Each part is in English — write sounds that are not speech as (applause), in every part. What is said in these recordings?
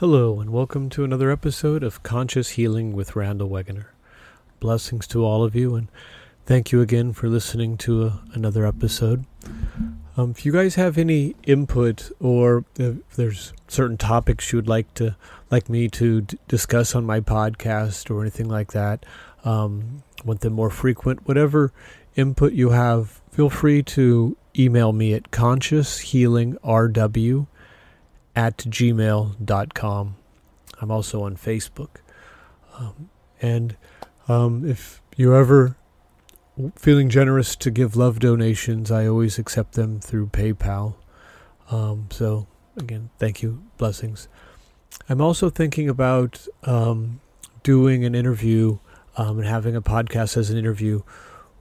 Hello, and welcome to another episode of Conscious Healing with Randall Wegener. Blessings to all of you, and thank you again for listening to a, another episode. Um, if you guys have any input, or if there's certain topics you would like to like me to d- discuss on my podcast, or anything like that, um, want them more frequent, whatever input you have, feel free to email me at conscioushealingrw at gmail.com. I'm also on Facebook. Um, and um, if you're ever feeling generous to give love donations, I always accept them through PayPal. Um, so, again, thank you. Blessings. I'm also thinking about um, doing an interview um, and having a podcast as an interview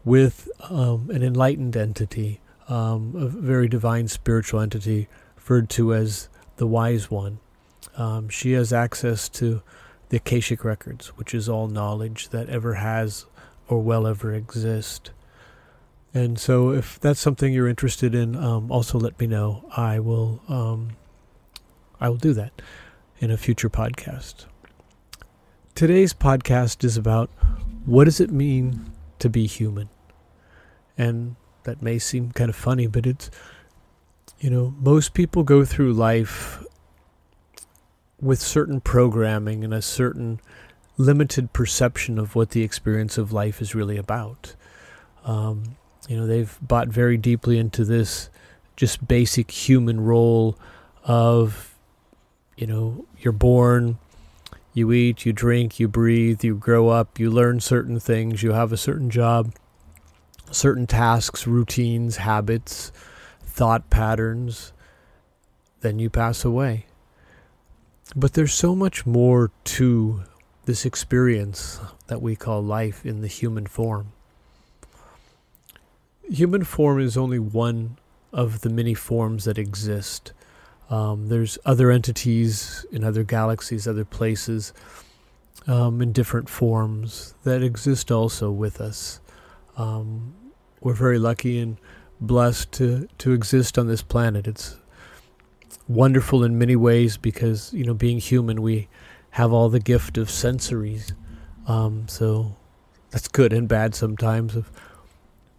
with um, an enlightened entity, a very divine spiritual entity referred to as the wise one. Um, she has access to the Akashic records, which is all knowledge that ever has or will ever exist. And so, if that's something you're interested in, um, also let me know. I will, um, I will do that in a future podcast. Today's podcast is about what does it mean to be human, and that may seem kind of funny, but it's you know, most people go through life with certain programming and a certain limited perception of what the experience of life is really about. Um, you know, they've bought very deeply into this just basic human role of, you know, you're born, you eat, you drink, you breathe, you grow up, you learn certain things, you have a certain job, certain tasks, routines, habits thought patterns, then you pass away. But there's so much more to this experience that we call life in the human form. Human form is only one of the many forms that exist. Um, there's other entities in other galaxies, other places, um, in different forms that exist also with us. Um, we're very lucky and blessed to to exist on this planet. It's wonderful in many ways because you know, being human, we have all the gift of sensories. Um, so that's good and bad sometimes of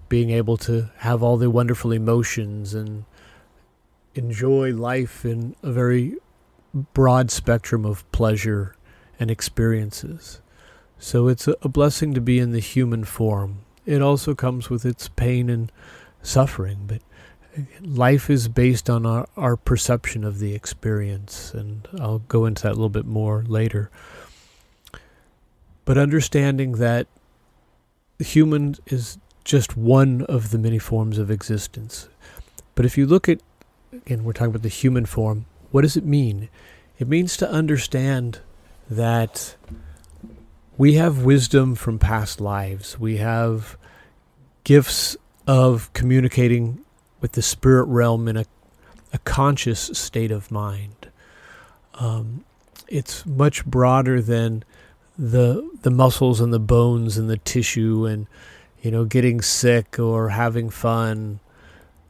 being able to have all the wonderful emotions and enjoy life in a very broad spectrum of pleasure and experiences. So it's a, a blessing to be in the human form. It also comes with its pain and suffering, but life is based on our, our perception of the experience, and I'll go into that a little bit more later. But understanding that human is just one of the many forms of existence. But if you look at, again, we're talking about the human form, what does it mean? It means to understand that we have wisdom from past lives. We have gifts of communicating with the spirit realm in a, a conscious state of mind. Um, it's much broader than the the muscles and the bones and the tissue and you know getting sick or having fun,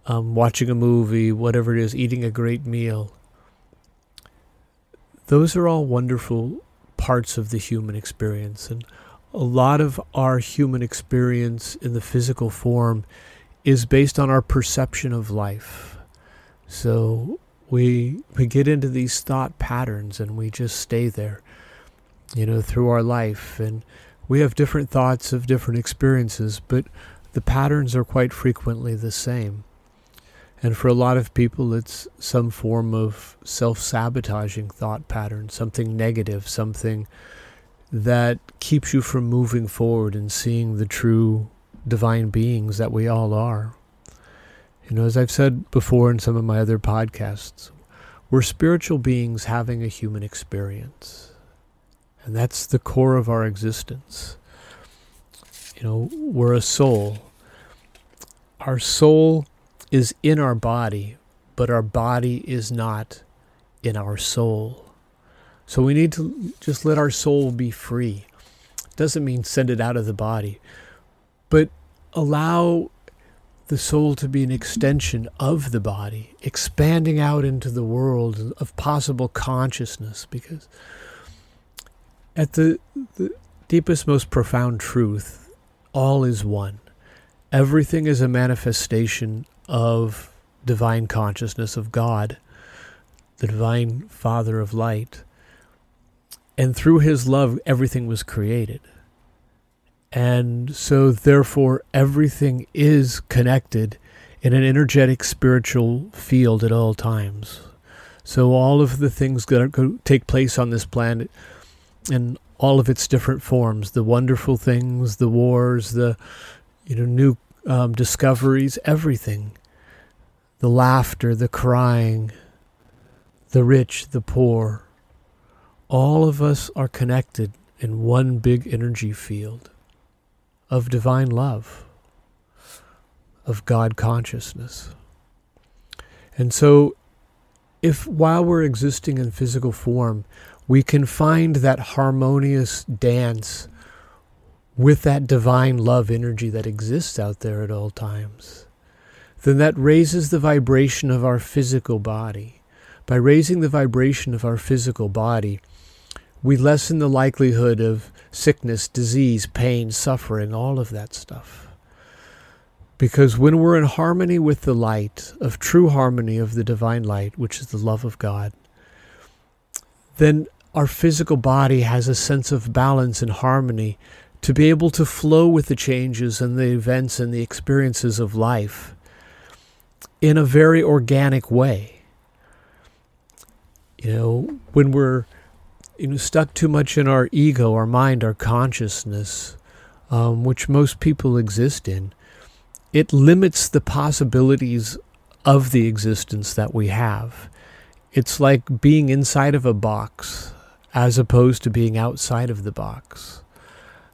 um, watching a movie, whatever it is, eating a great meal. Those are all wonderful parts of the human experience and a lot of our human experience in the physical form is based on our perception of life. So we we get into these thought patterns and we just stay there, you know, through our life and we have different thoughts of different experiences, but the patterns are quite frequently the same. And for a lot of people, it's some form of self sabotaging thought pattern, something negative, something that keeps you from moving forward and seeing the true divine beings that we all are. You know, as I've said before in some of my other podcasts, we're spiritual beings having a human experience. And that's the core of our existence. You know, we're a soul. Our soul is in our body, but our body is not in our soul. So we need to just let our soul be free. Doesn't mean send it out of the body, but allow the soul to be an extension of the body, expanding out into the world of possible consciousness, because at the, the deepest, most profound truth, all is one. Everything is a manifestation of divine consciousness of God, the divine Father of light. And through his love, everything was created. And so, therefore, everything is connected in an energetic spiritual field at all times. So, all of the things that take place on this planet in all of its different forms the wonderful things, the wars, the you know, new um, discoveries, everything the laughter, the crying, the rich, the poor all of us are connected in one big energy field of divine love, of God consciousness. And so, if while we're existing in physical form, we can find that harmonious dance with that divine love energy that exists out there at all times, then that raises the vibration of our physical body. By raising the vibration of our physical body, we lessen the likelihood of sickness, disease, pain, suffering, all of that stuff. Because when we're in harmony with the light, of true harmony of the divine light, which is the love of God, then our physical body has a sense of balance and harmony to be able to flow with the changes and the events and the experiences of life in a very organic way. You know, when we're you know, stuck too much in our ego, our mind, our consciousness, um, which most people exist in, it limits the possibilities of the existence that we have. It's like being inside of a box as opposed to being outside of the box.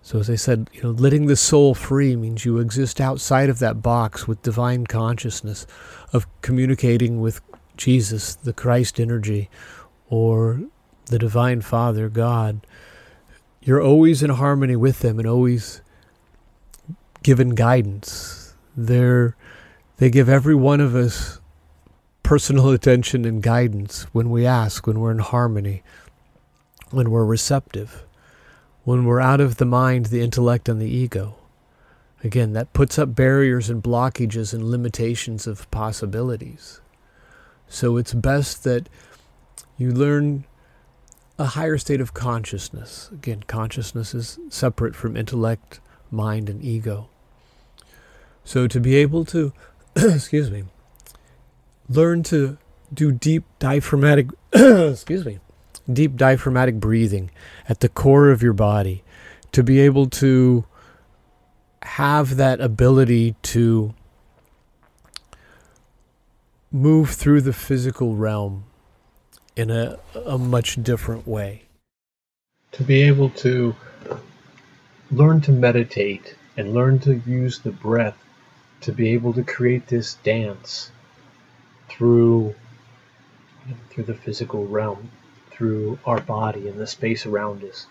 So, as I said, you know, letting the soul free means you exist outside of that box with divine consciousness of communicating with Jesus, the Christ energy, or the Divine Father, God, you're always in harmony with them and always given guidance. They're, they give every one of us personal (laughs) attention and guidance when we ask, when we're in harmony, when we're receptive, when we're out of the mind, the intellect, and the ego. Again, that puts up barriers and blockages and limitations of possibilities. So it's best that you learn a higher state of consciousness. Again, consciousness is separate from intellect, mind, and ego. So to be able to, (clears throat) excuse me, learn to do deep diaphragmatic, (clears throat) excuse me, deep diaphragmatic breathing at the core of your body, to be able to have that ability to move through the physical realm in a, a much different way. To be able to learn to meditate and learn to use the breath to be able to create this dance through through the physical realm, through our body and the space around us.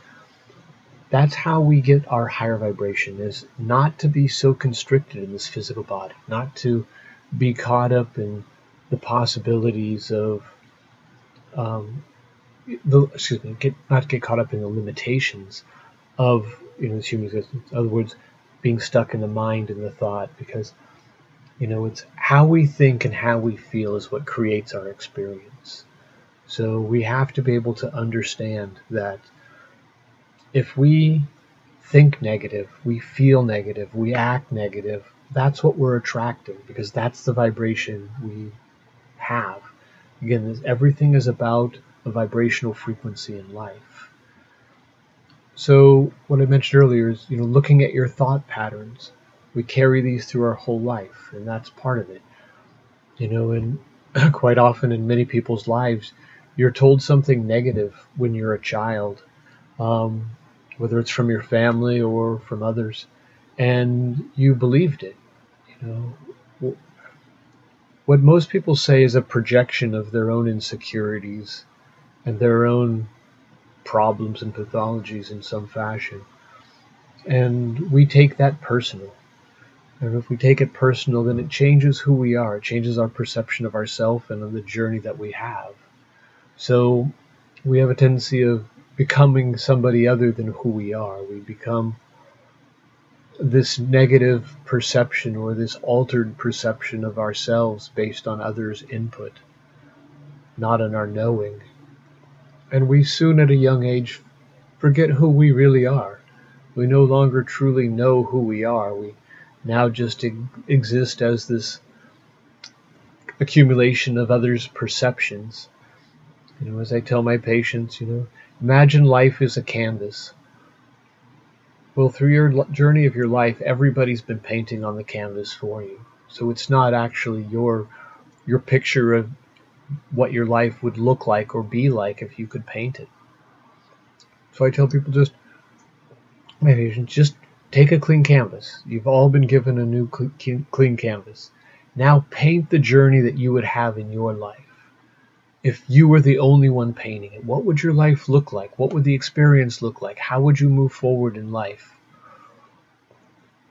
That's how we get our higher vibration is not to be so constricted in this physical body, not to be caught up in the possibilities of um, the, excuse me, get not get caught up in the limitations of you know this human existence. In other words, being stuck in the mind and the thought, because you know it's how we think and how we feel is what creates our experience. So we have to be able to understand that if we think negative, we feel negative, we act negative, that's what we're attracting because that's the vibration we have. Again, everything is about a vibrational frequency in life. So, what I mentioned earlier is, you know, looking at your thought patterns. We carry these through our whole life, and that's part of it. You know, and (laughs) quite often in many people's lives, you're told something negative when you're a child, um, whether it's from your family or from others, and you believed it. You know, what most people say is a projection of their own insecurities and their own problems and pathologies in some fashion. And we take that personal. And if we take it personal, then it changes who we are. It changes our perception of ourselves and of the journey that we have. So we have a tendency of becoming somebody other than who we are. We become this negative perception or this altered perception of ourselves based on others' input, not on our knowing. And we soon at a young age forget who we really are. We no longer truly know who we are. We now just exist as this accumulation of others' perceptions. You know, as I tell my patients, you know, imagine life is a canvas. Well, through your journey of your life, everybody's been painting on the canvas for you. So it's not actually your your picture of what your life would look like or be like if you could paint it. So I tell people just maybe just take a clean canvas. You've all been given a new clean canvas. Now paint the journey that you would have in your life. If you were the only one painting it, what would your life look like? What would the experience look like? How would you move forward in life?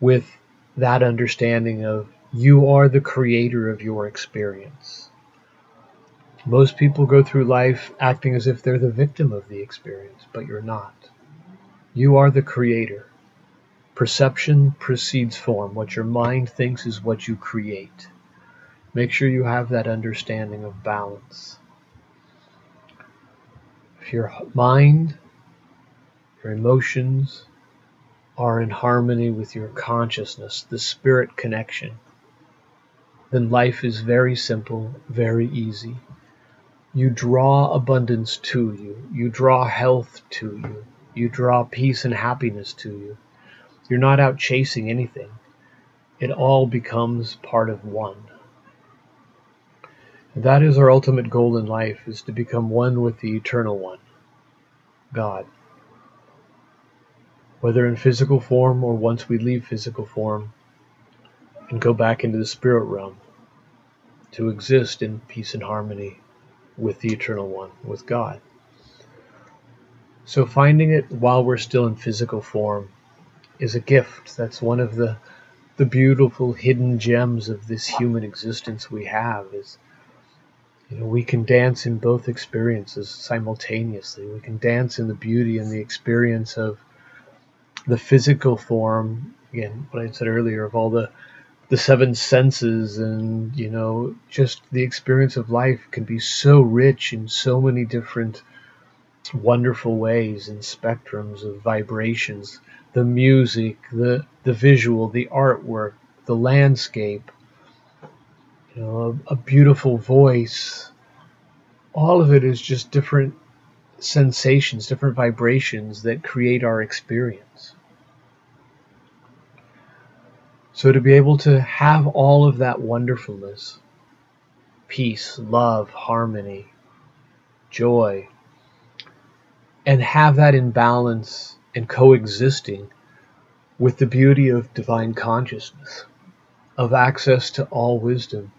With that understanding of you are the creator of your experience. Most people go through life acting as if they're the victim of the experience, but you're not. You are the creator. Perception precedes form. What your mind thinks is what you create. Make sure you have that understanding of balance. If your mind, your emotions are in harmony with your consciousness, the spirit connection, then life is very simple, very easy. You draw abundance to you. You draw health to you. You draw peace and happiness to you. You're not out chasing anything. It all becomes part of one. That is our ultimate goal in life is to become one with the eternal one, God. Whether in physical form or once we leave physical form and go back into the spirit realm to exist in peace and harmony with the Eternal One, with God. So finding it while we're still in physical form is a gift. That's one of the the beautiful hidden gems of this human existence we have is you know we can dance in both experiences simultaneously. We can dance in the beauty and the experience of the physical form again what I said earlier of all the the seven senses and you know just the experience of life can be so rich in so many different wonderful ways and spectrums of vibrations the music the the visual the artwork the landscape you know a, a beautiful voice. All of it is just different sensations different vibrations that create our experience. So to be able to have all of that wonderfulness, peace, love, harmony, joy, and have that in balance and coexisting with the beauty of divine consciousness, of access to all wisdom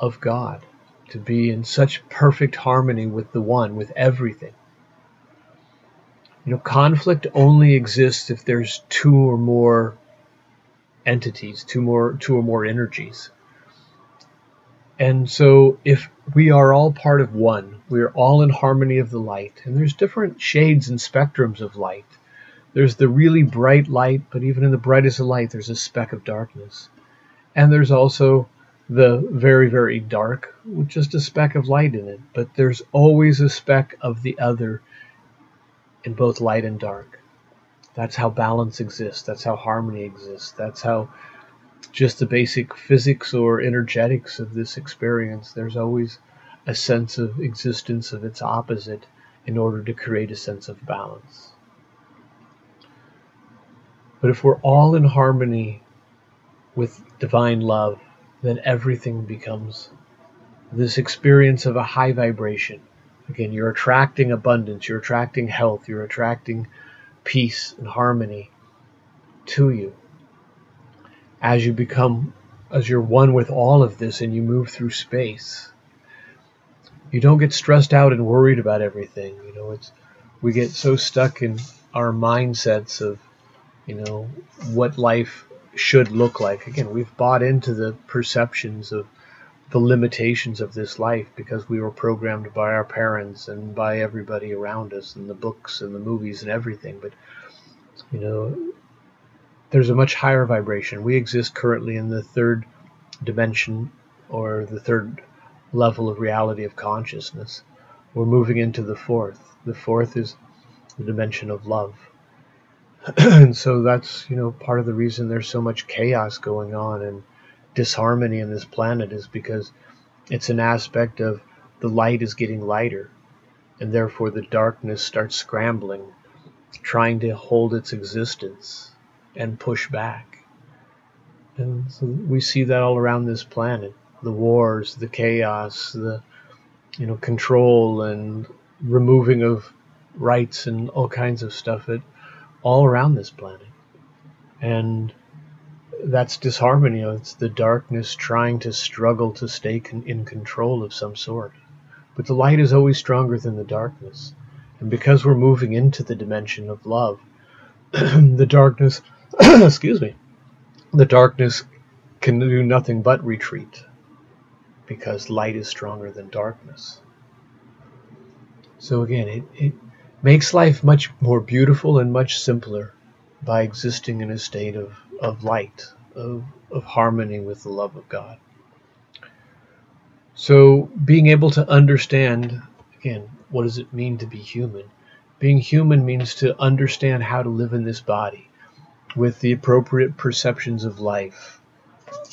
of God, to be in such perfect harmony with the One, with everything. You know, conflict only exists if there's two or more entities, two more two or more energies. And so if we are all part of one, we are all in harmony of the light, and there's different shades and spectrums of light. There's the really bright light, but even in the brightest of light, there's a speck of darkness. And there's also the very, very dark with just a speck of light in it. But there's always a speck of the other in both light and dark. That's how balance exists. That's how harmony exists. That's how just the basic physics or energetics of this experience. There's always a sense of existence of its opposite in order to create a sense of balance. But if we're all in harmony with divine love, then everything becomes this experience of a high vibration. Again, you're attracting abundance, you're attracting health, you're attracting peace and harmony to you as you become as you're one with all of this and you move through space you don't get stressed out and worried about everything you know it's we get so stuck in our mindsets of you know what life should look like. Again, we've bought into the perceptions of the limitations of this life because we were programmed by our parents and by everybody around us and the books and the movies and everything. But, you know, there's a much higher vibration. We exist currently in the third dimension or the third level of reality of consciousness. We're moving into the fourth. The fourth is the dimension of love. And (clears throat) so that's, you know, part of the reason there's so much chaos going on and disharmony in this planet is because it's an aspect of the light is getting lighter and therefore the darkness starts scrambling, trying to hold its existence and push back. And so we see that all around this planet the wars, the chaos, the you know control and removing of rights and all kinds of stuff it, all around this planet. And that's disharmony. It's the darkness trying to struggle to stay con- in control of some sort. But the light is always stronger than the darkness. And because we're moving into the dimension of love, (clears throat) the darkness, (clears throat) excuse me, the darkness can do nothing but retreat because light is stronger than darkness. So again, it, it makes life much more beautiful and much simpler by existing in a state of, of light, of, of harmony with the love of God. So being able to understand, again, what does it mean to be human? Being human means to understand how to live in this body with the appropriate perceptions of life.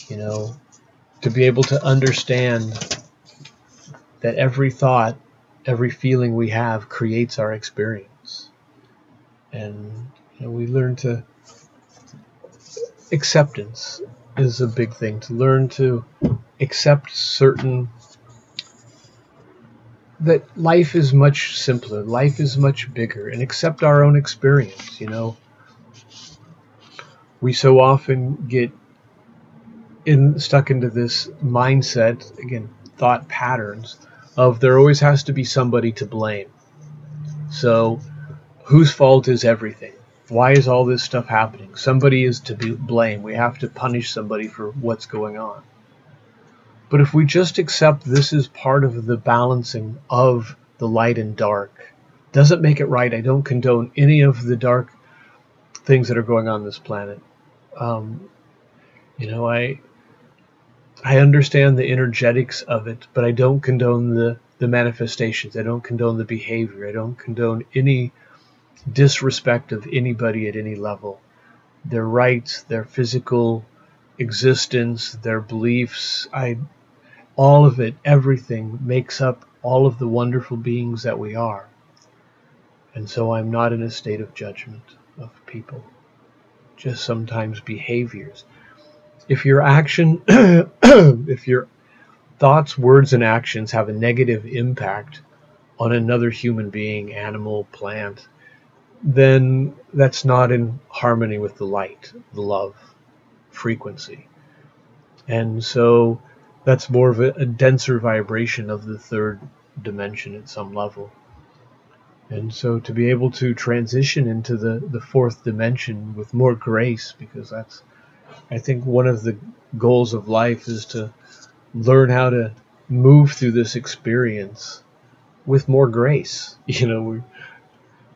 You know, to be able to understand that every thought, every feeling we have creates our experience. And you know, we learn to acceptance is a big thing to learn to accept certain that life is much simpler, life is much bigger, and accept our own experience. You know, we so often get in stuck into this mindset again thought patterns of there always has to be somebody to blame. So whose fault is everything? Why is all this stuff happening? Somebody is to be blamed. We have to punish somebody for what's going on. But if we just accept this is part of the balancing of the light and dark doesn't make it right. I don't condone any of the dark things that are going on this planet. Um, you know i I understand the energetics of it, but I don't condone the, the manifestations. I don't condone the behavior. I don't condone any disrespect of anybody at any level. Their rights, their physical existence, their beliefs, I all of it, everything makes up all of the wonderful beings that we are. And so I'm not in a state of judgment of people, just sometimes behaviors if your action, (clears throat) if your thoughts, words, and actions have a negative impact on another human being, animal, plant, then that's not in harmony with the light, the love frequency. And so that's more of a, a denser vibration of the third dimension at some level. And so to be able to transition into the, the fourth dimension with more grace, because that's I think one of the goals of life is to learn how to move through this experience with more grace. (laughs) You know, we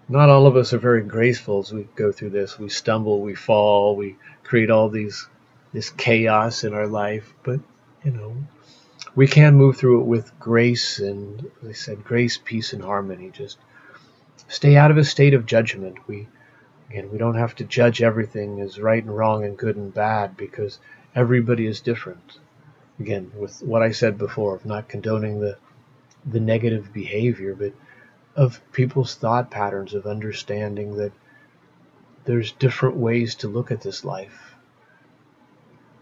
not all of us are very graceful as we go through this. We stumble, we fall, we create all these this chaos in our life, but you know, we can move through it with grace and as I said, grace, peace and harmony. Just stay out of a state of judgment. We Again, we don't have to judge everything as right and wrong and good and bad because everybody is different. Again, with what I said before of not condoning the the negative behavior, but of people's thought patterns of understanding that there's different ways to look at this life.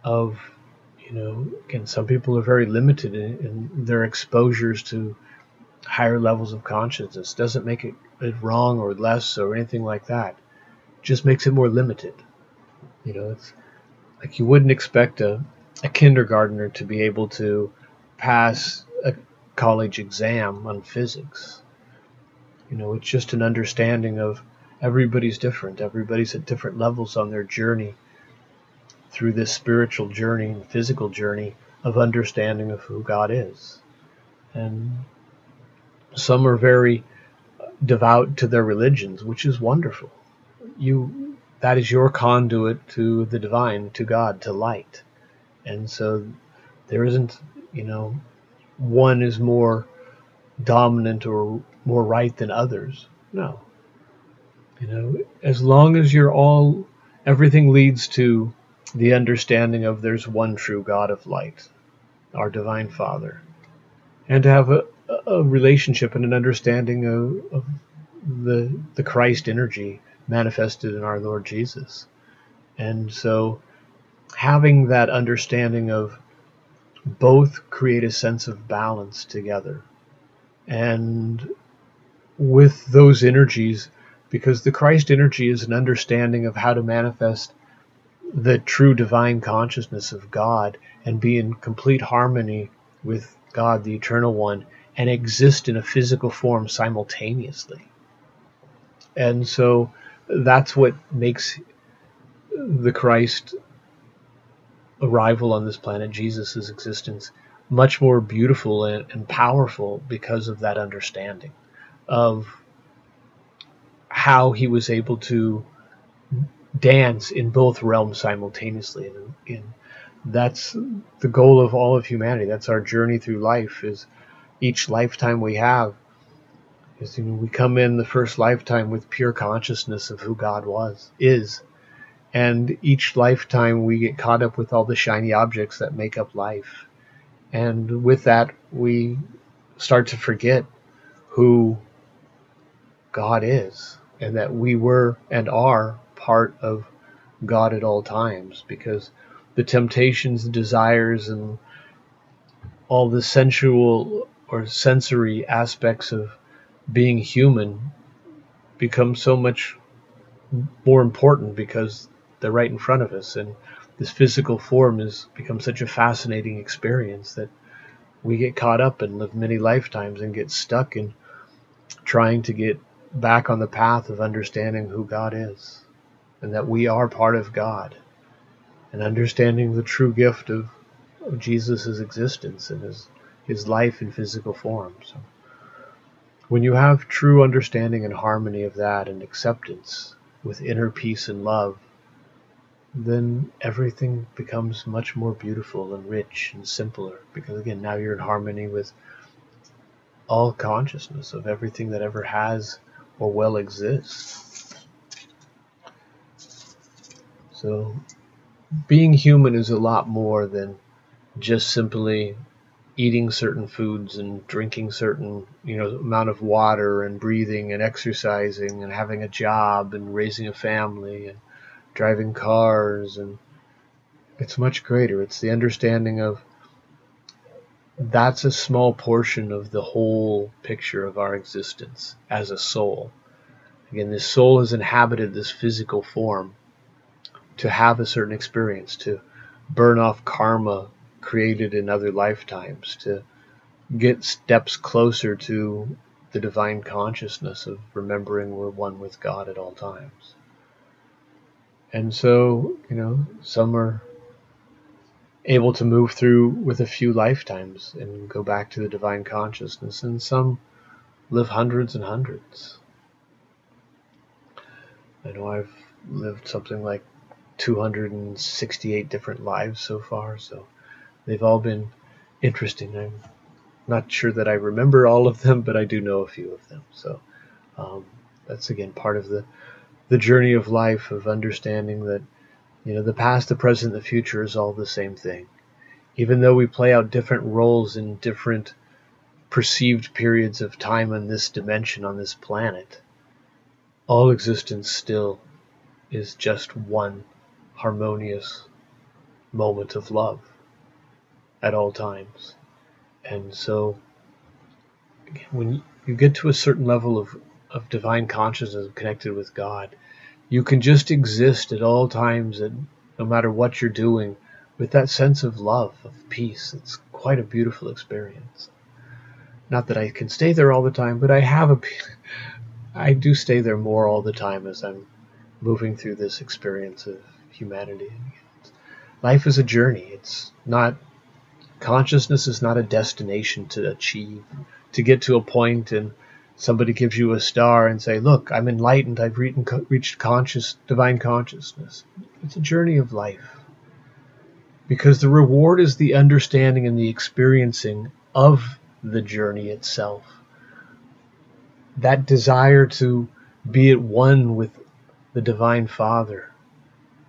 Of, you know, again, some people are very limited in, in their exposures to higher levels of consciousness. Doesn't make it, it wrong or less or anything like that just makes it more limited. You know, it's like you wouldn't expect a, a kindergartner to be able to pass a college exam on physics. You know, it's just an understanding of everybody's different. Everybody's at different levels on their journey through this spiritual journey and physical journey of understanding of who God is. And some are very devout to their religions, which is wonderful. You that is your conduit to the divine, to God, to light. And so there isn't, you know, one is more dominant or more right than others. No. You know, as long as you're all everything leads to the understanding of there's one true God of light, our divine Father. And to have a, a relationship and an understanding of, of the the Christ energy manifested in our Lord Jesus. And so having that understanding of both create a sense of balance together. And with those energies, because the Christ energy is an understanding of how to manifest the true divine consciousness of God and be in complete harmony with God, the Eternal One, and exist in a physical form simultaneously. And so that's what makes the Christ arrival on this planet, Jesus' existence, much more beautiful and, and powerful because of that understanding of how he was able to dance in both realms simultaneously. And, and that's the goal of all of humanity. That's our journey through life. Is each lifetime we have is you know, we come in the first lifetime with pure consciousness of who God was is, and each lifetime we get caught up with all the shiny objects that make up life, and with that we start to forget who God is, and that we were and are part of God at all times, because the temptations, the desires, and all the sensual or sensory aspects of being human becomes so much more important because they're right in front of us and this physical form has become such a fascinating experience that we get caught up and live many lifetimes and get stuck in trying to get back on the path of understanding who God is and that we are part of God and understanding the true gift of, of Jesus' existence and his his life in physical form. So when you have true understanding and harmony of that and acceptance with inner peace and love, then everything becomes much more beautiful and rich and simpler because again now you're in harmony with all consciousness of everything that ever has or well exists. So being human is a lot more than just simply eating certain foods and drinking certain you know amount of water and breathing and exercising and having a job and raising a family and driving cars and it's much greater. It's the understanding of that's a small portion of the whole picture of our existence as a soul. Again this soul has inhabited this physical form to have a certain experience to burn off karma created in other lifetimes to get steps closer to the divine consciousness of remembering we're one with God at all times. And so, you know, some are able to move through with a few lifetimes and go back to the divine consciousness, and some live hundreds and hundreds. I know I've lived something like 268 different lives so far, so They've all been interesting. I'm not sure that I remember all of them, but I do know a few of them. So um, that's again part of the the journey of life of understanding that you know the past, the present, the future is all the same thing. Even though we play out different roles in different perceived periods of time on this dimension on this planet, all existence still is just one harmonious moment of love at all times. And so when you get to a certain level of, of divine consciousness connected with God, you can just exist at all times and no matter what you're doing with that sense of love, of peace. It's quite a beautiful experience. Not that I can stay there all the time, but I have a (laughs) I do stay there more all the time as I'm moving through this experience of humanity. life is a journey. It's not consciousness is not a destination to achieve, to get to a point and somebody gives you a star and say, "Look, I'm enlightened. I've reached conscious divine consciousness." It's a journey of life. Because the reward is the understanding and the experiencing of the journey itself. That desire to be at one with the Divine Father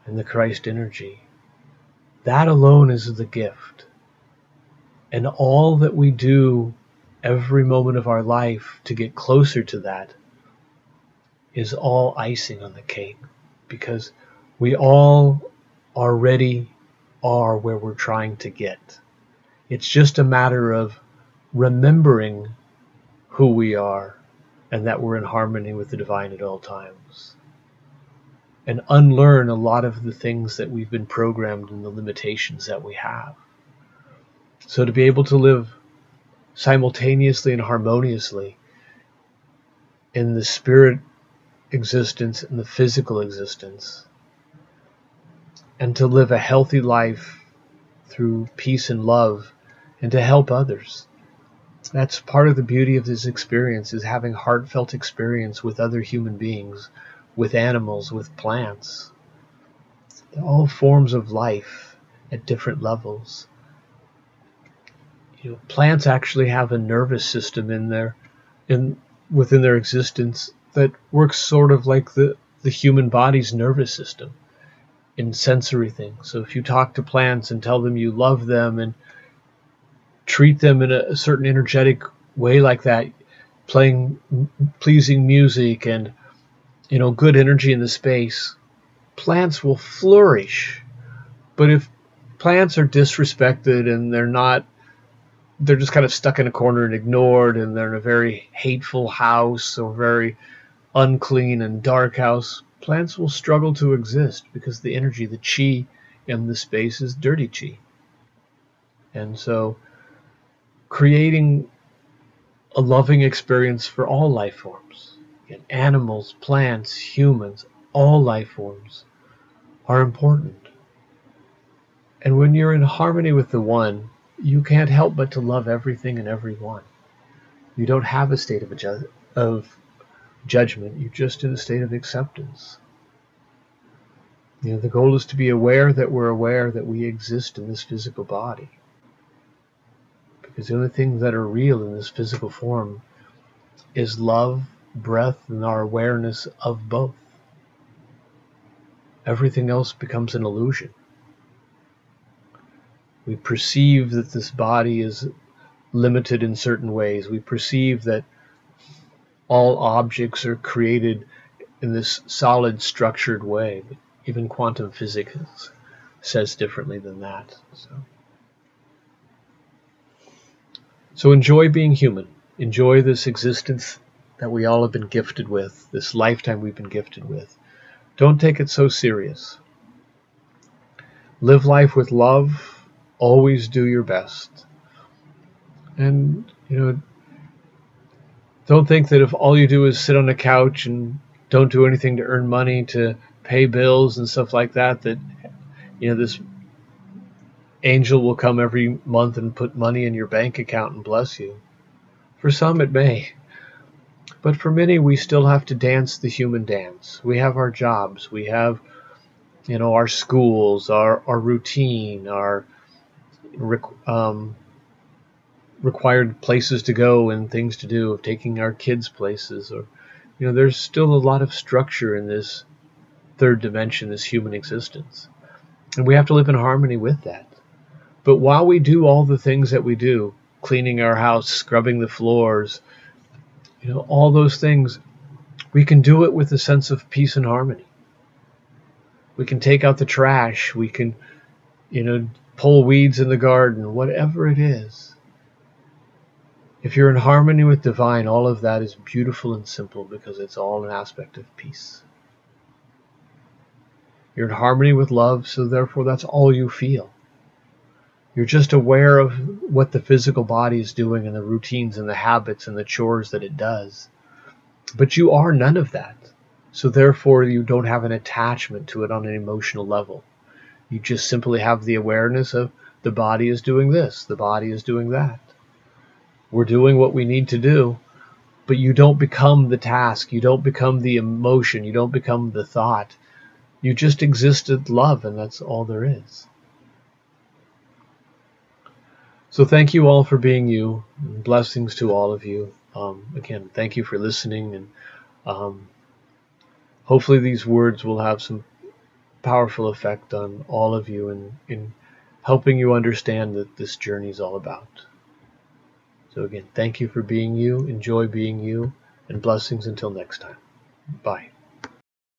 and the Christ energy. That alone is the gift. And all that we do every moment of our life to get closer to that is all icing on the cake because we all already are where we're trying to get. It's just a matter of remembering who we are and that we're in harmony with the divine at all times. And unlearn a lot of the things that we've been programmed and the limitations that we have. So to be able to live simultaneously and harmoniously in the spirit existence and the physical existence, and to live a healthy life through peace and love, and to help others. That's part of the beauty of this experience is having heartfelt experience with other human beings, with animals, with plants. All forms of life at different levels. You know, plants actually have a nervous system in there, in within their existence that works sort of like the, the human body's nervous system in sensory things. So if you talk to plants and tell them you love them and treat them in a, certain energetic way like that, playing pleasing music and you know good energy in the space, plants will flourish. But if plants are disrespected and they're not they're just kind of stuck in a corner and ignored and they're in a very hateful house or very unclean and dark house plants will struggle to exist because the energy the chi in the space is dirty chi and so creating a loving experience for all life forms. Again, animals, plants, humans, all life forms are important. And when you're in harmony with the one, you can't help but to love everything and everyone. You don't have a state of, ju- of judgment, you're just in a state of acceptance. You know, the goal is to be aware that we're aware that we exist in this physical body because the only things that are real in this physical form is love, breath, and our awareness of both. Everything else becomes an illusion. We perceive that this body is limited in certain ways. We perceive that all objects are created in this solid, structured way. But even quantum physics says differently than that. So. So enjoy being human. Enjoy this existence that we all have been gifted with, this lifetime we've been gifted with. Don't take it so serious. Live life with love. Always do your best. And, you know, don't think that if all you do is sit on a couch and don't do anything to earn money to pay bills and stuff like that, that, you know, this angel will come every month and put money in your bank account and bless you. For some, it may. But for many, we still have to dance the human dance. We have our jobs. We have, you know, our schools, our, our routine, our um, required places to go and things to do, of taking our kids places. Or, you know, there's still a lot of structure in this third dimension, this human existence. And we have to live in harmony with that. But while we do all the things that we do, cleaning our house, scrubbing the floors, you know, all those things, we can do it with a sense of peace and harmony. We can take out the trash, we can, you know, pull weeds in the garden, whatever it is. If you're in harmony with divine, all of that is beautiful and simple because it's all an aspect of peace. You're in harmony with love, so therefore that's all you feel. You're just aware of what the physical body is doing and the routines and the habits and the chores that it does. But you are none of that. So therefore, you don't have an attachment to it on an emotional level. You just simply have the awareness of the body is doing this, the body is doing that. We're doing what we need to do, but you don't become the task, you don't become the emotion, you don't become the thought. You just exist in love, and that's all there is. So thank you all for being you. blessings to all of you. Um, again, thank you for listening, and um, hopefully these words will have some powerful effect on all of you in, in helping you understand that this journey is all about. So again, thank you for being you. Enjoy being you, and blessings until next time. Bye.